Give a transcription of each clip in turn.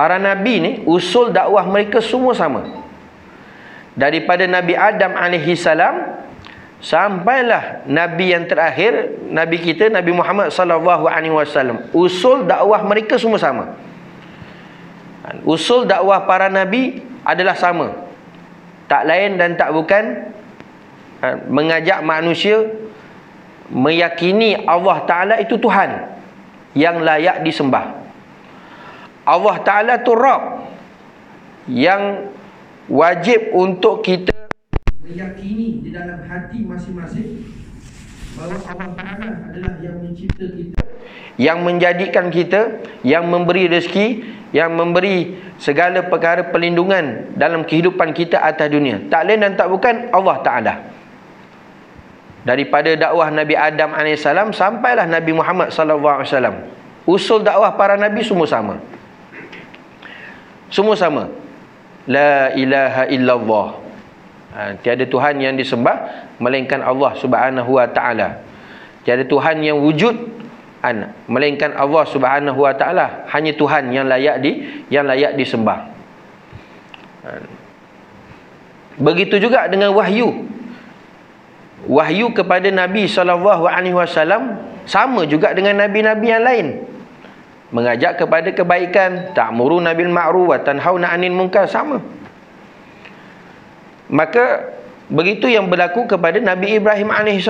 para nabi ni usul dakwah mereka semua sama. Daripada Nabi Adam alaihi salam sampailah nabi yang terakhir nabi kita Nabi Muhammad sallallahu alaihi wasallam. Usul dakwah mereka semua sama. Usul dakwah para nabi adalah sama. Tak lain dan tak bukan ha, mengajak manusia meyakini Allah taala itu Tuhan yang layak disembah Allah taala tu Rabb yang wajib untuk kita meyakini di dalam hati masing-masing bahawa Allah Taala adalah yang mencipta kita, yang menjadikan kita, yang memberi rezeki, yang memberi segala perkara perlindungan dalam kehidupan kita atas dunia. Tak lain dan tak bukan Allah Taala. Daripada dakwah Nabi Adam AS sampailah Nabi Muhammad SAW. Usul dakwah para Nabi semua sama. Semua sama. La ilaha illallah. Ha, tiada Tuhan yang disembah melainkan Allah Subhanahu wa taala. Tiada Tuhan yang wujud an melainkan Allah Subhanahu wa taala. Hanya Tuhan yang layak di yang layak disembah. Ha. begitu juga dengan wahyu. Wahyu kepada Nabi sallallahu alaihi wasallam sama juga dengan nabi-nabi yang lain mengajak kepada kebaikan ta'muruna bil ma'ruf wa tanhauna 'anil munkar sama Maka begitu yang berlaku kepada Nabi Ibrahim AS.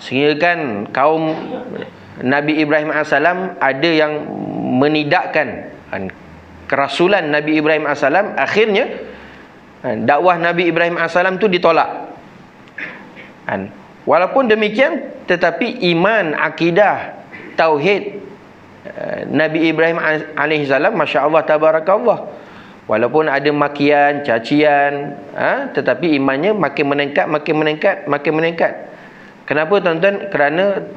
Sehingga kan kaum Nabi Ibrahim AS ada yang menidakkan kan, kerasulan Nabi Ibrahim AS. Akhirnya dakwah Nabi Ibrahim AS itu ditolak. Walaupun demikian tetapi iman, akidah, tauhid Nabi Ibrahim AS Masya Allah, Tabarakallah Walaupun ada makian, cacian, ha? tetapi imannya makin meningkat, makin meningkat, makin meningkat. Kenapa tuan-tuan? Kerana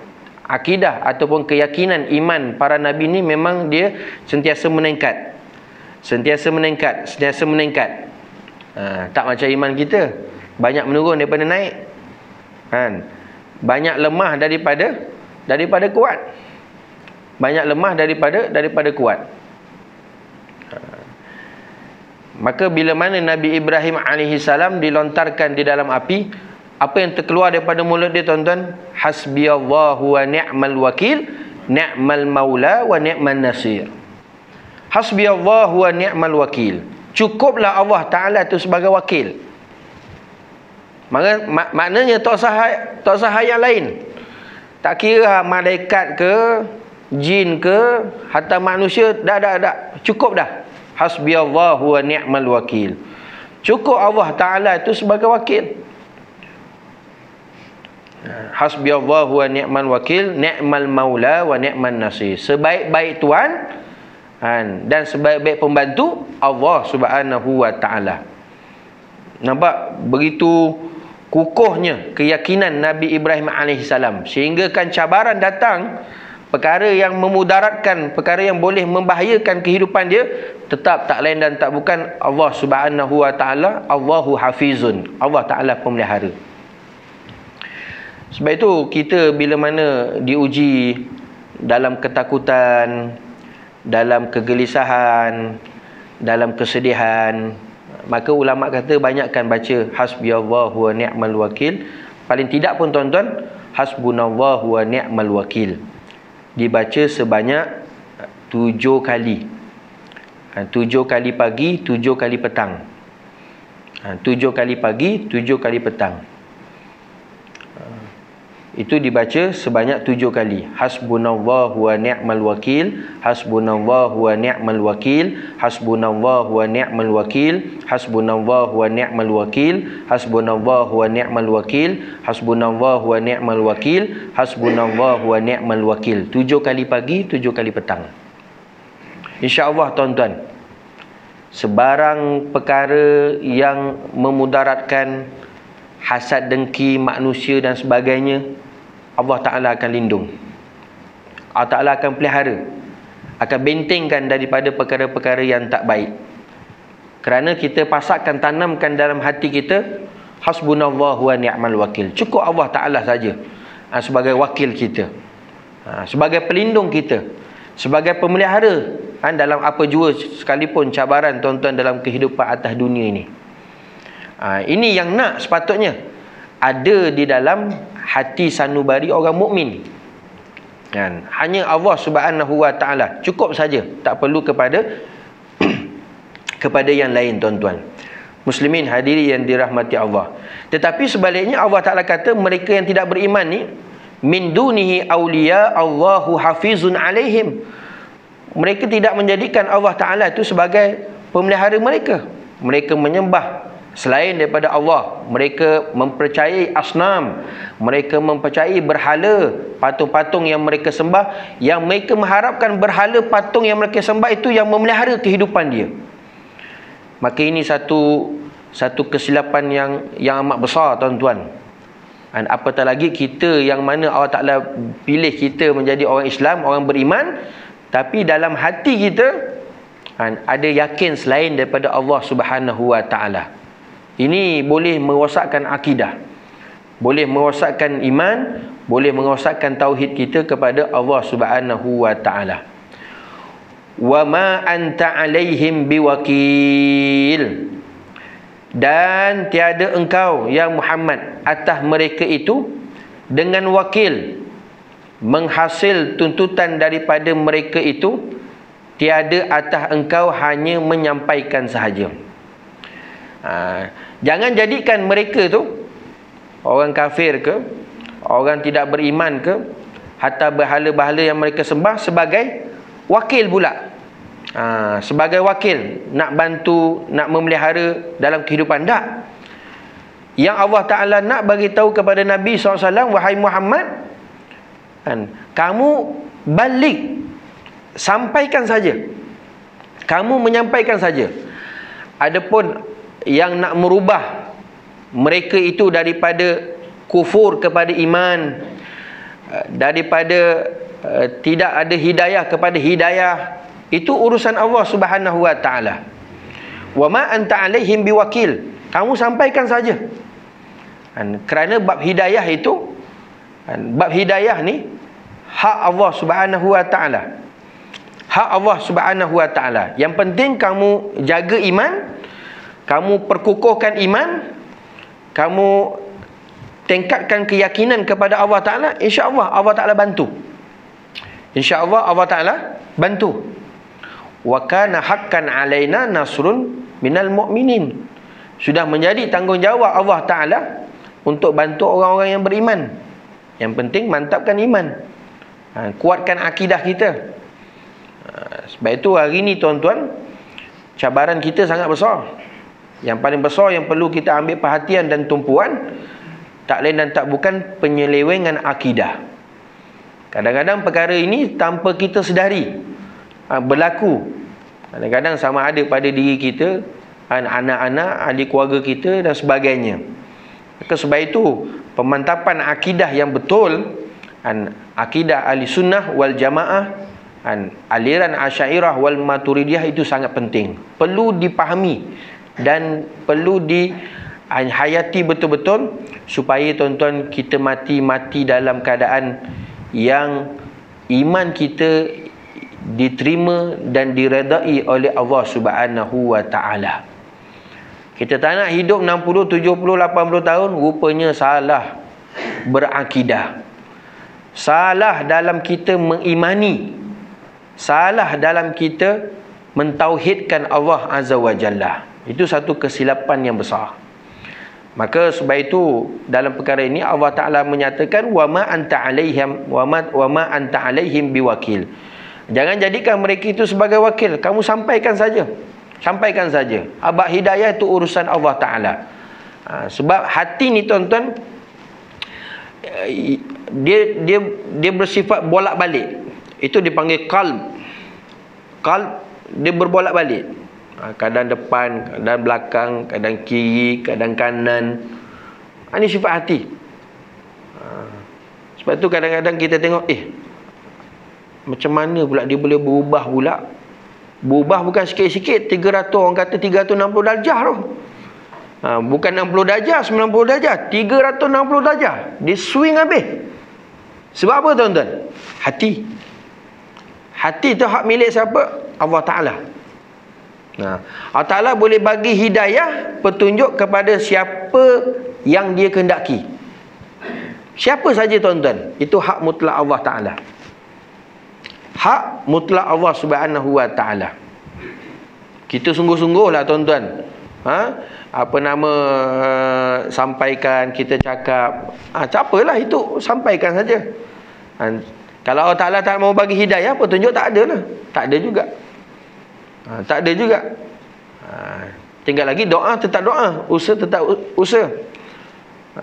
akidah ataupun keyakinan iman para nabi ni memang dia sentiasa meningkat. Sentiasa meningkat, sentiasa meningkat. Ha, tak macam iman kita. Banyak menurun daripada naik. Kan? Banyak lemah daripada daripada kuat. Banyak lemah daripada daripada kuat. Maka bila mana Nabi Ibrahim AS dilontarkan di dalam api, apa yang terkeluar daripada mulut dia tuan-tuan? Hasbiyallahu wa ni'mal wakil, ni'mal maula wa ni'mal nasir. Hasbiyallahu wa ni'mal wakil. Cukuplah Allah Ta'ala itu sebagai wakil. Mak maknanya tak usah, tak usah yang lain. Tak kira malaikat ke, jin ke, hatta manusia, dah, dah, dah. Cukup dah. Hasbiyallahu wa ni'mal wakil. Cukup Allah taala itu sebagai wakil. Hasbiyallahu wa ni'mal wakil ni'mal maula wa ni'man nasir. Sebaik-baik tuan dan sebaik-baik pembantu Allah Subhanahu wa taala. Nampak? Begitu kukuhnya keyakinan Nabi Ibrahim alaihissalam. Sehingga kan cabaran datang perkara yang memudaratkan, perkara yang boleh membahayakan kehidupan dia, tetap tak lain dan tak bukan Allah Subhanahu wa taala, Allahu Hafizun. Allah Taala pemelihara. Sebab itu kita bila mana diuji dalam ketakutan, dalam kegelisahan, dalam kesedihan, maka ulama kata banyakkan baca hasbiyallahu wa ni'mal wakil. Paling tidak pun tuan-tuan, hasbunallahu wa ni'mal wakil dibaca sebanyak tujuh kali. Ha, tujuh kali pagi, tujuh kali petang. Ha, tujuh kali pagi, tujuh kali petang. Itu dibaca sebanyak tujuh kali. Hasbunallahu wa ni'mal wakil. Hasbunallahu wa ni'mal wakil. Hasbunallahu wa ni'mal wakil. Hasbunallahu wa ni'mal wakil. Hasbunallahu wa ni'mal wakil. Hasbunallahu wa ni'mal wakil. Hasbunallahu wa ni'mal wakil. Tujuh kali pagi, tujuh kali petang. InsyaAllah tuan-tuan. Sebarang perkara yang memudaratkan hasad dengki manusia dan sebagainya Allah Ta'ala akan lindung. Allah Ta'ala akan pelihara akan bentengkan daripada perkara-perkara yang tak baik. Kerana kita pasakkan tanamkan dalam hati kita hasbunallahu wa ni'mal wakil. Cukup Allah Ta'ala saja ha, sebagai wakil kita. Ha, sebagai pelindung kita sebagai pemelihara kan dalam apa jua sekalipun cabaran tuan-tuan dalam kehidupan atas dunia ini ha, ini yang nak sepatutnya. Ada di dalam hati sanubari orang mukmin. Kan? Hanya Allah Subhanahu wa taala. Cukup saja. Tak perlu kepada kepada yang lain tuan-tuan. Muslimin hadiri yang dirahmati Allah. Tetapi sebaliknya Allah taala kata mereka yang tidak beriman ni min dunihi awliya Allahu hafizun alaihim. Mereka tidak menjadikan Allah taala itu sebagai pemelihara mereka. Mereka menyembah Selain daripada Allah, mereka mempercayai asnam, mereka mempercayai berhala, patung-patung yang mereka sembah, yang mereka mengharapkan berhala patung yang mereka sembah itu yang memelihara kehidupan dia. Maka ini satu satu kesilapan yang yang amat besar tuan-tuan. Dan apatah lagi kita yang mana Allah Taala pilih kita menjadi orang Islam, orang beriman, tapi dalam hati kita ada yakin selain daripada Allah Subhanahu Wa Taala. Ini boleh merosakkan akidah. Boleh merosakkan iman, boleh merosakkan tauhid kita kepada Allah Subhanahu wa taala. Wa ma anta alaihim biwakil. Dan tiada engkau ya Muhammad atas mereka itu dengan wakil menghasil tuntutan daripada mereka itu tiada atas engkau hanya menyampaikan sahaja. Ha, jangan jadikan mereka tu orang kafir ke, orang tidak beriman ke, hatta berhala-berhala yang mereka sembah sebagai wakil pula. Ha, sebagai wakil nak bantu, nak memelihara dalam kehidupan tak. Yang Allah Taala nak bagi tahu kepada Nabi SAW wahai Muhammad kan, kamu balik sampaikan saja. Kamu menyampaikan saja. Adapun yang nak merubah mereka itu daripada kufur kepada iman eh, daripada uh, tidak ada hidayah kepada hidayah itu urusan Allah Subhanahu wa taala. Wa ma anta alaihim biwakil. Kamu sampaikan saja. Dan kerana bab hidayah itu bab hidayah ni hak Allah Subhanahu wa taala. Hak Allah Subhanahu wa taala. Yang penting kamu jaga iman kamu perkukuhkan iman kamu tingkatkan keyakinan kepada Allah Ta'ala insyaAllah Allah Ta'ala bantu. insyaAllah Allah Ta'ala bantu. Wa kana haqqan alaina nasrun minal mu'minin. Sudah menjadi tanggungjawab Allah Ta'ala untuk bantu orang-orang yang beriman. Yang penting mantapkan iman. Ha, kuatkan akidah kita. Ha, sebab itu hari ini tuan-tuan cabaran kita sangat besar yang paling besar yang perlu kita ambil perhatian dan tumpuan tak lain dan tak bukan penyelewengan akidah. Kadang-kadang perkara ini tanpa kita sedari ha, berlaku. Kadang-kadang sama ada pada diri kita, anak-anak, ahli keluarga kita dan sebagainya. Maka sebab itu pemantapan akidah yang betul akidah ahli sunnah wal jamaah an aliran asyairah wal maturidiyah itu sangat penting. Perlu dipahami dan perlu dihayati betul-betul supaya tuan-tuan kita mati-mati dalam keadaan yang iman kita diterima dan diredai oleh Allah Subhanahu wa taala. Kita tak nak hidup 60, 70, 80 tahun rupanya salah berakidah. Salah dalam kita mengimani. Salah dalam kita mentauhidkan Allah Azza wa Jalla. Itu satu kesilapan yang besar. Maka sebab itu dalam perkara ini Allah Taala menyatakan wa ma anta alaihim wa ma wa ma anta alaihim biwakil. Jangan jadikan mereka itu sebagai wakil. Kamu sampaikan saja. Sampaikan saja. Abad hidayah itu urusan Allah Taala. Ha, sebab hati ni tuan-tuan dia dia dia bersifat bolak-balik. Itu dipanggil qalb. Qalb dia berbolak-balik. Ha, kadang depan, kadang belakang, kadang kiri, kadang kanan. Ha, ini sifat hati. Ha, sebab tu kadang-kadang kita tengok, eh, macam mana pula dia boleh berubah pula? Berubah bukan sikit-sikit, 300, orang kata 360 darjah tu. Ha, bukan 60 darjah, 90 darjah, 360 darjah. Dia swing habis. Sebab apa tuan-tuan? Hati. Hati tu hak milik siapa? Allah Ta'ala. Nah, Allah Ta'ala boleh bagi hidayah petunjuk kepada siapa yang dia kehendaki. Siapa saja tuan-tuan. Itu hak mutlak Allah Ta'ala. Hak mutlak Allah Subhanahu Wa Ta'ala. Kita sungguh-sungguh lah tuan-tuan. Ha? Apa nama uh, sampaikan, kita cakap. Ha, apalah itu. Sampaikan saja. Ha, kalau Allah Ta'ala tak mau bagi hidayah, petunjuk tak ada lah. Tak ada juga. Ha, tak ada juga. Ha, tinggal lagi doa tetap doa, usaha tetap usaha. Ha,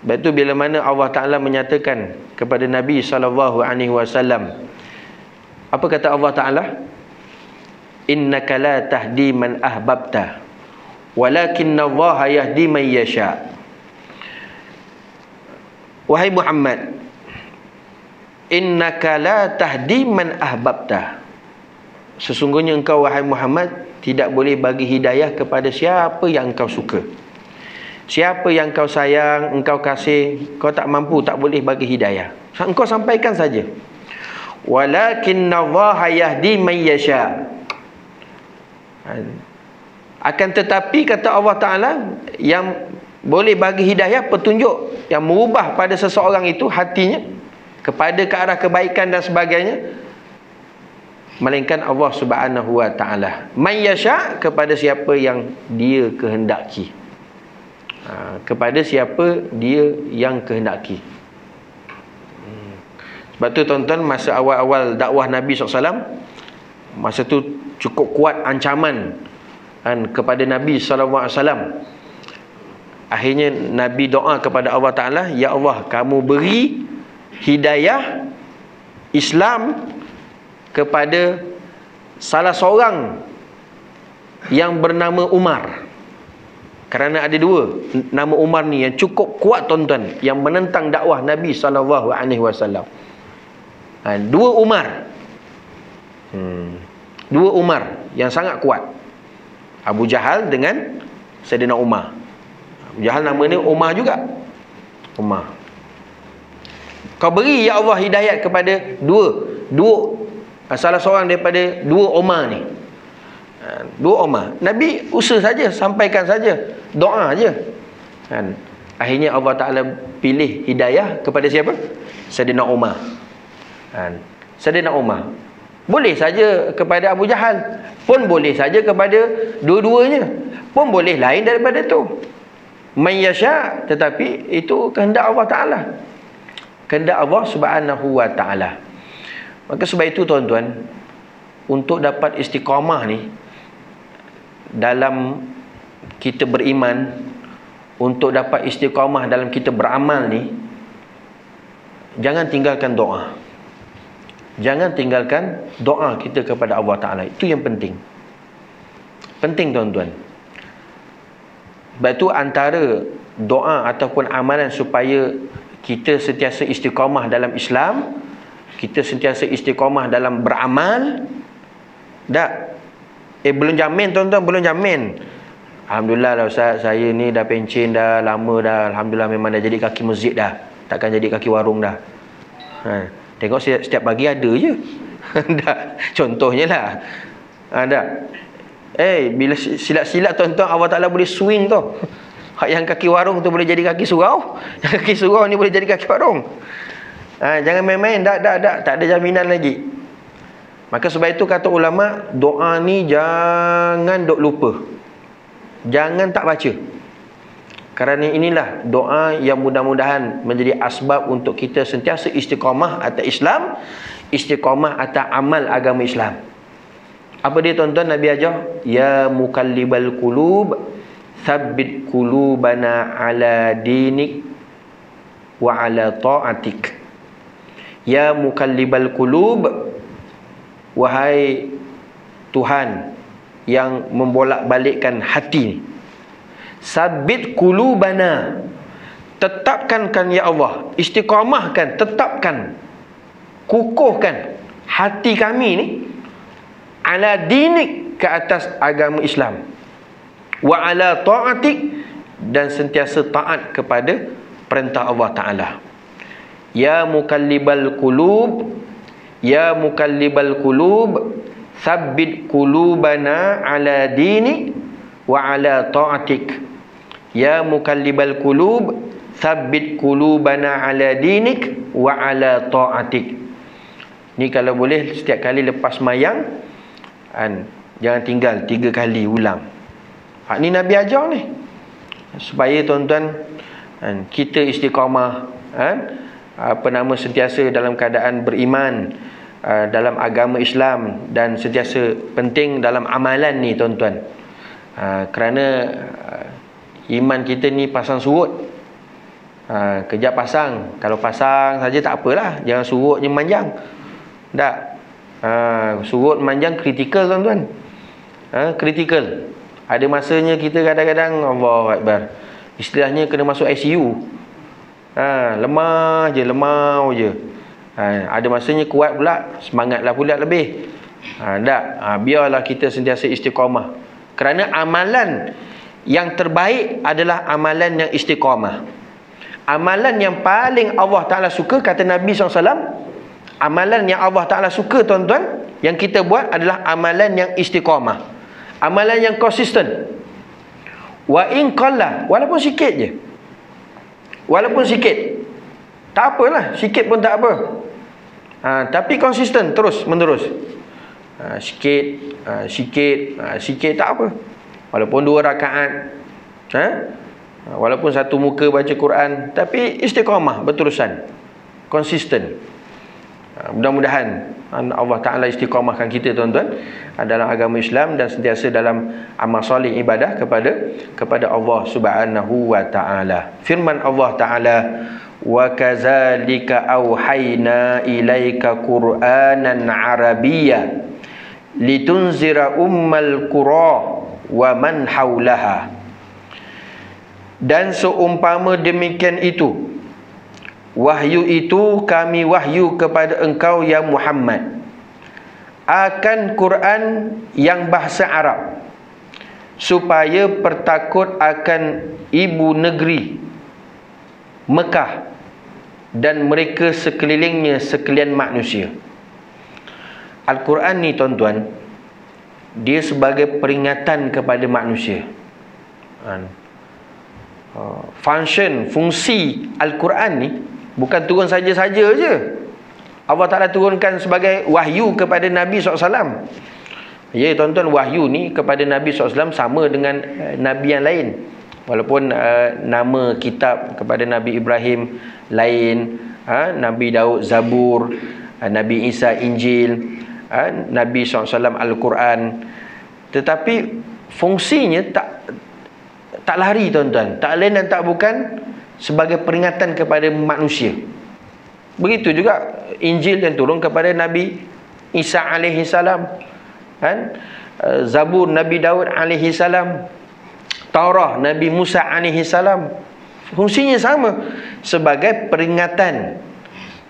sebab itu bila mana Allah Taala menyatakan kepada Nabi wasallam apa kata Allah Taala? Innaka la tahdi man ahbabta walakin Allah yahdi man yasha. Wahai Muhammad, innaka la tahdi man ahbabta sesungguhnya engkau wahai Muhammad tidak boleh bagi hidayah kepada siapa yang engkau suka. Siapa yang engkau sayang engkau kasih kau tak mampu tak boleh bagi hidayah. Engkau sampaikan saja. Walakin Allah yahdi man yasha. Akan tetapi kata Allah taala yang boleh bagi hidayah petunjuk yang merubah pada seseorang itu hatinya kepada ke arah kebaikan dan sebagainya melainkan Allah Subhanahu wa taala. Man yasha kepada siapa yang dia kehendaki. Ha, kepada siapa dia yang kehendaki. Hmm. Sebab tu tuan-tuan masa awal-awal dakwah Nabi SAW Masa tu cukup kuat ancaman kan, Kepada Nabi SAW Akhirnya Nabi doa kepada Allah Ta'ala Ya Allah kamu beri hidayah Islam kepada salah seorang yang bernama Umar. Kerana ada dua nama Umar ni yang cukup kuat tuan-tuan yang menentang dakwah Nabi sallallahu alaihi wasallam. Ha, dua Umar. Hmm. Dua Umar yang sangat kuat. Abu Jahal dengan Sayyidina Umar. Abu Jahal nama ni Umar juga. Umar. Kau beri ya Allah hidayat kepada dua dua salah seorang daripada dua Omar ni. Ha, dua Omar. Nabi usaha saja sampaikan saja. Doa saja kan? Akhirnya Allah Taala pilih hidayah kepada siapa? Saidina Umar kan? Saidina Umar boleh saja kepada Abu Jahal. Pun boleh saja kepada dua-duanya. Pun boleh lain daripada tu. Mayyasha tetapi itu kehendak Allah Taala. Kehendak Allah Subhanahu wa taala Maka sebab itu tuan-tuan Untuk dapat istiqamah ni Dalam kita beriman Untuk dapat istiqamah dalam kita beramal ni Jangan tinggalkan doa. Jangan tinggalkan doa kita kepada Allah Ta'ala. Itu yang penting. Penting tuan-tuan. Sebab itu antara doa ataupun amalan supaya kita sentiasa istiqamah dalam Islam kita sentiasa istiqamah dalam beramal. Tak? Eh belum jamin tuan-tuan belum jamin. Alhamdulillah lah Ustaz saya ni dah pencen dah lama dah. Alhamdulillah memang dah jadi kaki masjid dah. Takkan jadi kaki warung dah. Ha. tengok setiap, setiap pagi ada je. Dah contohnya lah. Ada ha, eh bila silat-silat tuan-tuan Allah Ta'ala boleh swing tu. Yang kaki warung tu boleh jadi kaki surau. Yang kaki surau ni boleh jadi kaki warung Ha, jangan main-main. Tak, tak, tak. Tak ada jaminan lagi. Maka sebab itu kata ulama, doa ni jangan dok lupa. Jangan tak baca. Kerana inilah doa yang mudah-mudahan menjadi asbab untuk kita sentiasa istiqamah atas Islam, istiqamah atas amal agama Islam. Apa dia tuan-tuan Nabi ajar? Ya mukallibal qulub, thabbit qulubana ala dinik wa ala ta'atik. Ya mukallibal qulub wahai Tuhan yang membolak-balikkan hati. Sabit qulubana tetapkan kan ya Allah. Istiqamahkan tetapkan kukuhkan hati kami ni ala dinik ke atas agama Islam. Wa ala taatik dan sentiasa taat kepada perintah Allah taala Ya mukallibal qulub Ya mukallibal qulub thabbit qulubana ala dini wa ala ta'atik. Ya mukallibal qulub thabbit qulubana ala dinik wa ala ta'atik. Ni kalau boleh setiap kali lepas mayang kan jangan tinggal tiga kali ulang. Ha, ni Nabi ajar ni. Supaya tuan-tuan kita istiqamah kan apa nama sentiasa dalam keadaan beriman uh, dalam agama Islam dan sentiasa penting dalam amalan ni tuan-tuan. Uh, kerana uh, iman kita ni pasang surut. Kejap pasang. Kalau pasang saja tak apalah. Jangan surutnya manjang tak. Surut manjang kritikal tuan-tuan. Kritikal. Ada masanya kita kadang-kadang Allah Akbar. Istilahnya kena masuk ICU Ha, lemah je, lemah je. Ha, ada masanya kuat pula, semangatlah pula lebih. Ha, tak? Ha, biarlah kita sentiasa istiqamah. Kerana amalan yang terbaik adalah amalan yang istiqamah. Amalan yang paling Allah Ta'ala suka, kata Nabi SAW, amalan yang Allah Ta'ala suka tuan-tuan, yang kita buat adalah amalan yang istiqamah. Amalan yang konsisten. Wa in walaupun sikit je. Walaupun sikit. Tak apalah, sikit pun tak apa. Ha, tapi konsisten terus menerus. Ha, sikit, ha, sikit, ha, sikit tak apa. Walaupun dua rakaat. Ha? ha? Walaupun satu muka baca Quran, tapi istiqamah berterusan. Konsisten. Ha, mudah-mudahan Allah Taala istiqamahkan kita tuan-tuan dalam agama Islam dan sentiasa dalam amal soleh ibadah kepada kepada Allah Subhanahu wa taala. Firman Allah Taala wa kadzalika auhayna ilaika qur'anan arabiyya litunzira ummal qura wa man haulaha. Dan seumpama demikian itu wahyu itu kami wahyu kepada engkau ya Muhammad akan Quran yang bahasa Arab supaya pertakut akan ibu negeri Mekah dan mereka sekelilingnya sekalian manusia. Al-Quran ni tuan-tuan dia sebagai peringatan kepada manusia. Kan? Uh, function, fungsi Al-Quran ni bukan turun saja-saja je. Allah Ta'ala turunkan sebagai wahyu kepada Nabi SAW. Ya tuan-tuan wahyu ni kepada Nabi SAW sama dengan uh, Nabi yang lain. Walaupun uh, nama kitab kepada Nabi Ibrahim lain. Uh, Nabi Daud Zabur. Uh, Nabi Isa Injil. Uh, Nabi SAW Al-Quran. Tetapi fungsinya tak tak lari tuan-tuan. Tak lain dan tak bukan sebagai peringatan kepada manusia. Begitu juga Injil yang turun kepada Nabi Isa alaihi salam. Kan? Eh, Zabur Nabi Daud alaihi salam. Taurah Nabi Musa alaihi salam. Fungsinya sama sebagai peringatan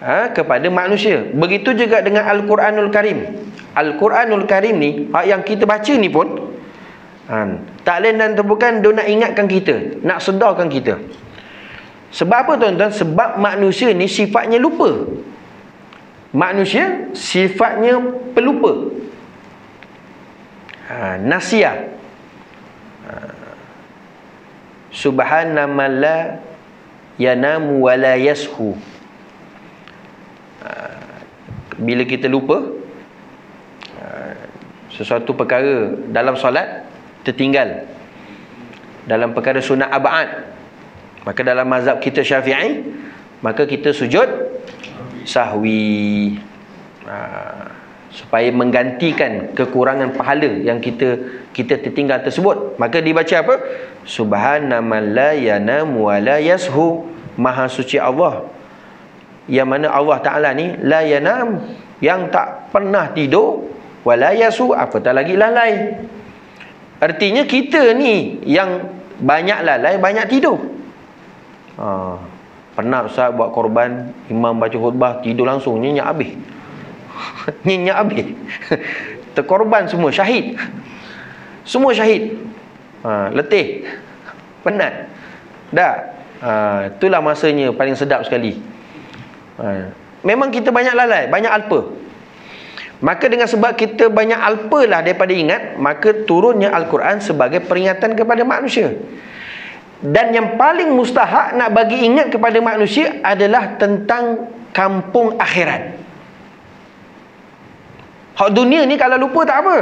ha, kepada manusia. Begitu juga dengan Al-Quranul Karim. Al-Quranul Karim ni yang kita baca ni pun ha, tak lain dan bukan dia nak ingatkan kita, nak sedarkan kita. Sebab apa tuan-tuan? Sebab manusia ni sifatnya lupa. Manusia sifatnya pelupa. Ha, nasia. Ha. Subhanallah yanamu wala yashu. Ha. Bila kita lupa ha, sesuatu perkara dalam solat tertinggal dalam perkara sunat abad Maka dalam mazhab kita syafi'i Maka kita sujud Sahwi. Ha, Supaya menggantikan kekurangan pahala Yang kita kita tertinggal tersebut. Maka dibaca apa? Subhanaman la yanam wa la yashu. Maha suci Allah. Yang mana Allah Ta'ala ni La yanam Yang tak pernah tidur Wa la yashu Apatah lagi lalai. Artinya kita ni Yang banyak lalai Banyak tidur ha. Pernah Ustaz buat korban Imam baca khutbah Tidur langsung Nyenyak habis Nyenyak habis Terkorban semua Syahid Semua syahid ha. Letih Penat Tak ha. Itulah masanya Paling sedap sekali ha. Memang kita banyak lalai Banyak alpa Maka dengan sebab kita banyak alpa lah daripada ingat, maka turunnya Al-Quran sebagai peringatan kepada manusia. Dan yang paling mustahak nak bagi ingat kepada manusia adalah tentang kampung akhirat. Hak dunia ni kalau lupa tak apa.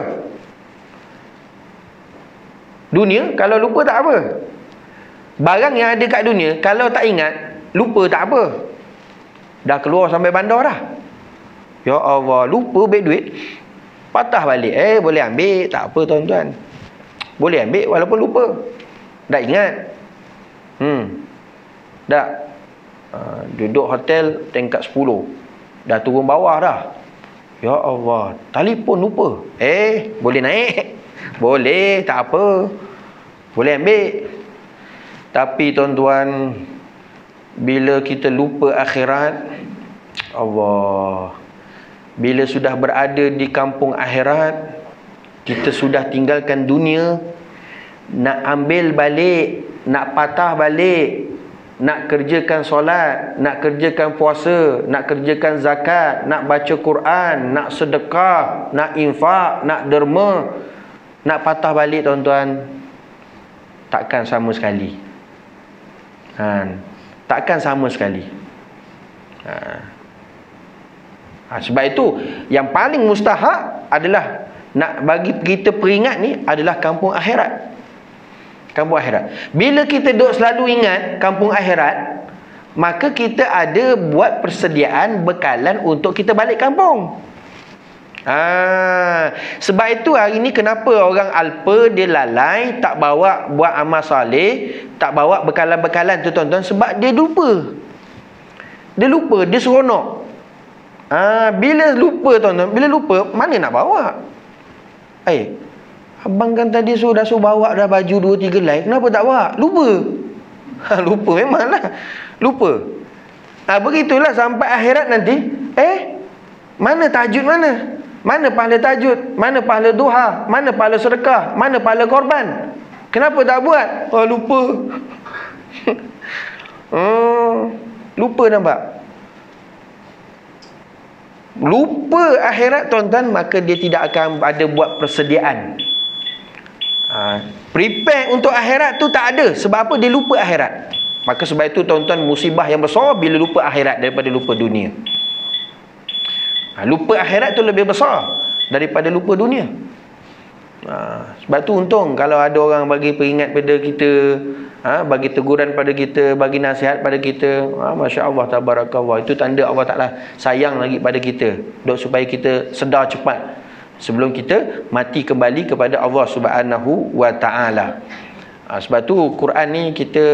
Dunia kalau lupa tak apa. Barang yang ada kat dunia kalau tak ingat, lupa tak apa. Dah keluar sampai bandar dah. Ya Allah, lupa baik duit. Patah balik. Eh, boleh ambil. Tak apa tuan-tuan. Boleh ambil walaupun lupa. Dah ingat. Hmm. Dah. Uh, duduk hotel tingkat 10. Dah turun bawah dah. Ya Allah. Telefon lupa. Eh, boleh naik. Boleh, tak apa. Boleh ambil. Tapi tuan-tuan, bila kita lupa akhirat, Allah bila sudah berada di kampung akhirat kita sudah tinggalkan dunia nak ambil balik nak patah balik. Nak kerjakan solat. Nak kerjakan puasa. Nak kerjakan zakat. Nak baca Quran. Nak sedekah. Nak infak. Nak derma. Nak patah balik tuan-tuan. Takkan sama sekali. Ha, takkan sama sekali. Ha. Ha, sebab itu yang paling mustahak adalah nak bagi kita peringat ni adalah kampung akhirat. Kampung akhirat. Bila kita duk selalu ingat kampung akhirat, maka kita ada buat persediaan bekalan untuk kita balik kampung. Ha, sebab itu hari ni kenapa orang alpa dia lalai tak bawa buat amal soleh, tak bawa bekalan-bekalan tu tuan-tuan sebab dia lupa. Dia lupa, dia seronok. Ah, bila lupa tuan-tuan, bila lupa mana nak bawa? Eh, abang kan tadi sudah suruh bawa dah baju dua tiga lai, kenapa tak bawa? Lupa. Ha, lupa memanglah. Lupa. Ah, begitulah sampai akhirat nanti. Eh, mana tajud mana? Mana pahala tajud? Mana pahala duha? Mana pahala sedekah? Mana pahala korban? Kenapa tak buat? Oh, lupa. oh, lupa nampak? lupa akhirat tuan-tuan maka dia tidak akan ada buat persediaan ha, prepare untuk akhirat tu tak ada. Sebab apa? Dia lupa akhirat. Maka sebab itu tuan-tuan musibah yang besar bila lupa akhirat daripada lupa dunia. Ha, lupa akhirat tu lebih besar daripada lupa dunia. Ha, sebab tu untung kalau ada orang bagi peringat pada kita ha, bagi teguran pada kita bagi nasihat pada kita ha, Masya Allah tabarakallah. Itu tanda Allah Ta'ala sayang lagi pada kita. Dok supaya kita sedar cepat sebelum kita mati kembali kepada Allah Subhanahu wa taala. Ha, sebab tu Quran ni kita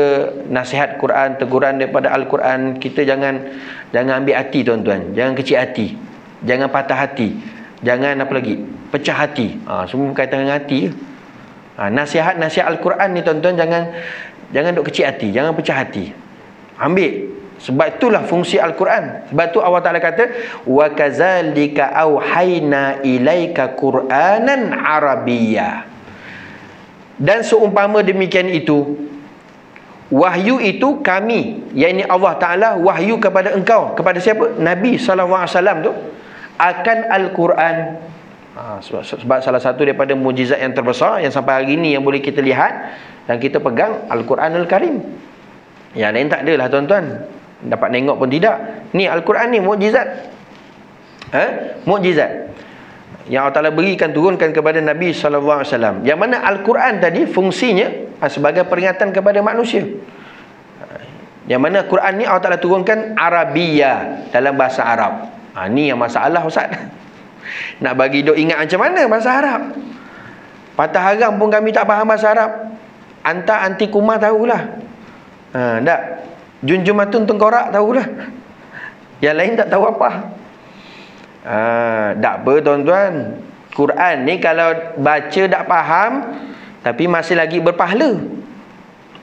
nasihat Quran teguran daripada al-Quran kita jangan jangan ambil hati tuan-tuan. Jangan kecil hati. Jangan patah hati. Jangan apa lagi? Pecah hati. Ha, semua berkaitan dengan hati ha, nasihat-nasihat al-Quran ni tuan-tuan jangan Jangan duk kecil hati, jangan pecah hati. Ambil. Sebab itulah fungsi Al-Quran. Sebab tu Allah Taala kata, "Wa kadzalika auhayna ilaika Qur'anan Arabiyya." Dan seumpama demikian itu, wahyu itu kami, yakni Allah Taala wahyu kepada engkau, kepada siapa? Nabi sallallahu alaihi wasallam tu akan Al-Quran Ha, sebab, sebab salah satu daripada mujizat yang terbesar yang sampai hari ini yang boleh kita lihat dan kita pegang Al-Quranul Karim. Yang lain tak adalah tuan-tuan. Dapat tengok pun tidak. Ni Al-Quran ni mukjizat. Ha? Mukjizat. Yang Allah Taala berikan turunkan kepada Nabi sallallahu alaihi wasallam. Yang mana Al-Quran tadi fungsinya ha, sebagai peringatan kepada manusia. Yang mana Quran ni Allah Taala turunkan Arabia dalam bahasa Arab. Ha, ni yang masalah Ustaz. Nak bagi dok ingat macam mana bahasa Arab. Patah haram pun kami tak faham bahasa Arab. Anta anti kumah tahulah. Ha, tak. Junjumatun tengkorak tahulah. Yang lain tak tahu apa. Ha, tak apa tuan-tuan. Quran ni kalau baca tak faham tapi masih lagi berpahala.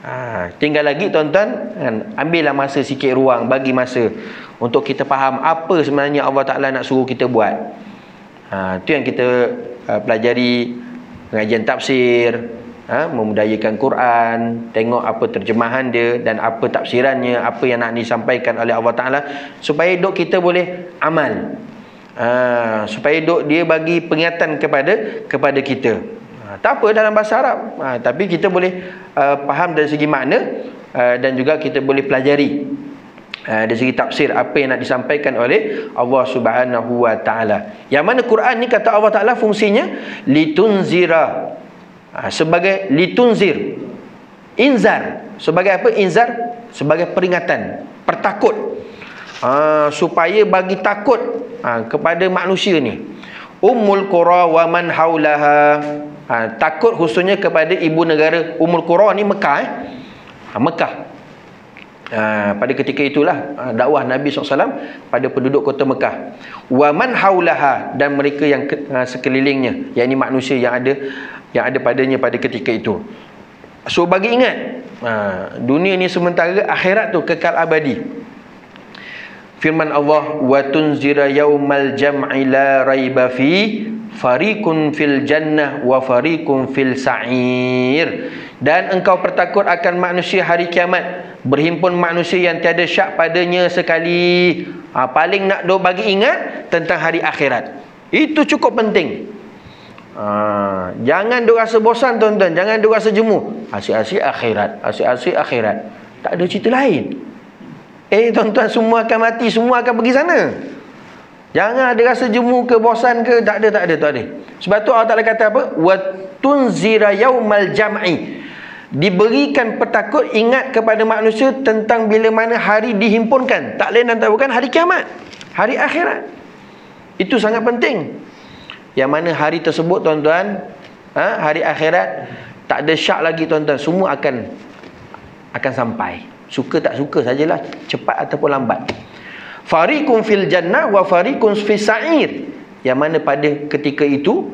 Ha, tinggal lagi tuan-tuan kan, ambillah masa sikit ruang bagi masa untuk kita faham apa sebenarnya Allah Taala nak suruh kita buat. Ha, itu yang kita uh, pelajari pengajian tafsir, ha, memudayakan Quran, tengok apa terjemahan dia dan apa tafsirannya, apa yang nak disampaikan oleh Allah Taala supaya dok kita boleh amal. Ha, supaya duk dia bagi pengingatan kepada kepada kita. Ha, tak apa dalam bahasa Arab. Ha, tapi kita boleh uh, faham dari segi makna uh, dan juga kita boleh pelajari uh, dari segi tafsir apa yang nak disampaikan oleh Allah Subhanahu wa taala. Yang mana Quran ni kata Allah Taala fungsinya litunzira. Ha, sebagai litunzir. Inzar. Sebagai apa? Inzar sebagai peringatan, pertakut. Ha, supaya bagi takut ha, kepada manusia ni. Ummul Qura wa man haulaha. Ha, takut khususnya kepada ibu negara Ummul Qura ni Mekah eh. Ha, Mekah. Ha, pada ketika itulah ha, dakwah Nabi SAW pada penduduk kota Mekah. Wa man haulaha dan mereka yang ke, ha, sekelilingnya, yakni manusia yang ada yang ada padanya pada ketika itu. So bagi ingat, ha, dunia ni sementara akhirat tu kekal abadi. Firman Allah wa tunzira yaumal jam'i la raiba fi fariqun fil jannah wa fariqun fil sa'ir dan engkau pertakut akan manusia hari kiamat berhimpun manusia yang tiada syak padanya sekali ha, paling nak do bagi ingat tentang hari akhirat itu cukup penting ha, jangan do rasa bosan tuan-tuan. Jangan do rasa jemu. Asyik-asyik akhirat. Asyik-asyik akhirat. Tak ada cerita lain. Eh tuan-tuan semua akan mati. Semua akan pergi sana. Jangan ada rasa jemu ke bosan ke. Tak ada tak ada tak ada. Sebab tu Allah Taala kata apa? Wa tunzira yaumal jam'i. Diberikan petakut ingat kepada manusia tentang bila mana hari dihimpunkan. Tak lain dan tak bukan hari kiamat. Hari akhirat. Itu sangat penting yang mana hari tersebut tuan-tuan ha, hari akhirat tak ada syak lagi tuan-tuan. Semua akan akan sampai. Suka tak suka sajalah cepat ataupun lambat. Fariqun fil jannah wa fariqun fis sa'ir. Yang mana pada ketika itu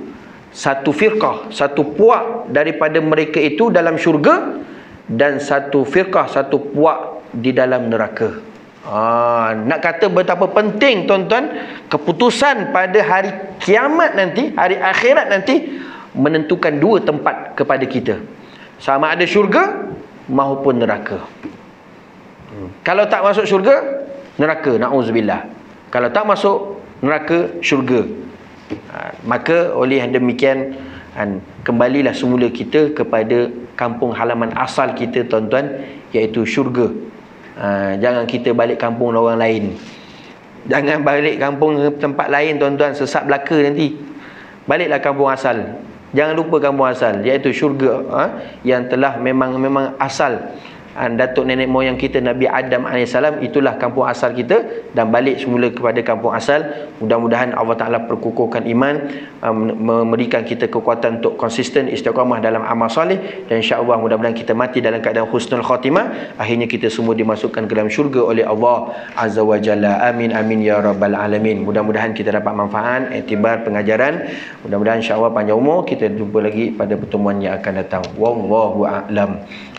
satu firqah, satu puak daripada mereka itu dalam syurga dan satu firqah, satu puak di dalam neraka. Ha, nak kata betapa penting tuan-tuan keputusan pada hari kiamat nanti, hari akhirat nanti menentukan dua tempat kepada kita. Sama ada syurga maupun neraka. Hmm. Kalau tak masuk syurga, neraka, na'udzubillah. Kalau tak masuk neraka, syurga. Ha, maka oleh demikian han, kembalilah semula kita kepada kampung halaman asal kita tuan-tuan iaitu syurga ha, jangan kita balik kampung orang lain. Jangan balik kampung tempat lain tuan-tuan. Sesat belaka nanti. Baliklah kampung asal. Jangan lupa kampung asal iaitu syurga ha, yang telah memang memang asal datuk nenek moyang kita Nabi Adam AS itulah kampung asal kita dan balik semula kepada kampung asal. Mudah-mudahan Allah Ta'ala perkukuhkan iman um, memberikan kita kekuatan untuk konsisten istiqamah dalam amal soleh dan insyaAllah mudah-mudahan kita mati dalam keadaan husnul khatimah. Akhirnya kita semua dimasukkan ke dalam syurga oleh Allah Azza wa Jalla. Amin amin ya rabbal alamin. Mudah-mudahan kita dapat manfaat etibar pengajaran. Mudah-mudahan insyaAllah panjang umur. Kita jumpa lagi pada pertemuan yang akan datang. Wallahu a'lam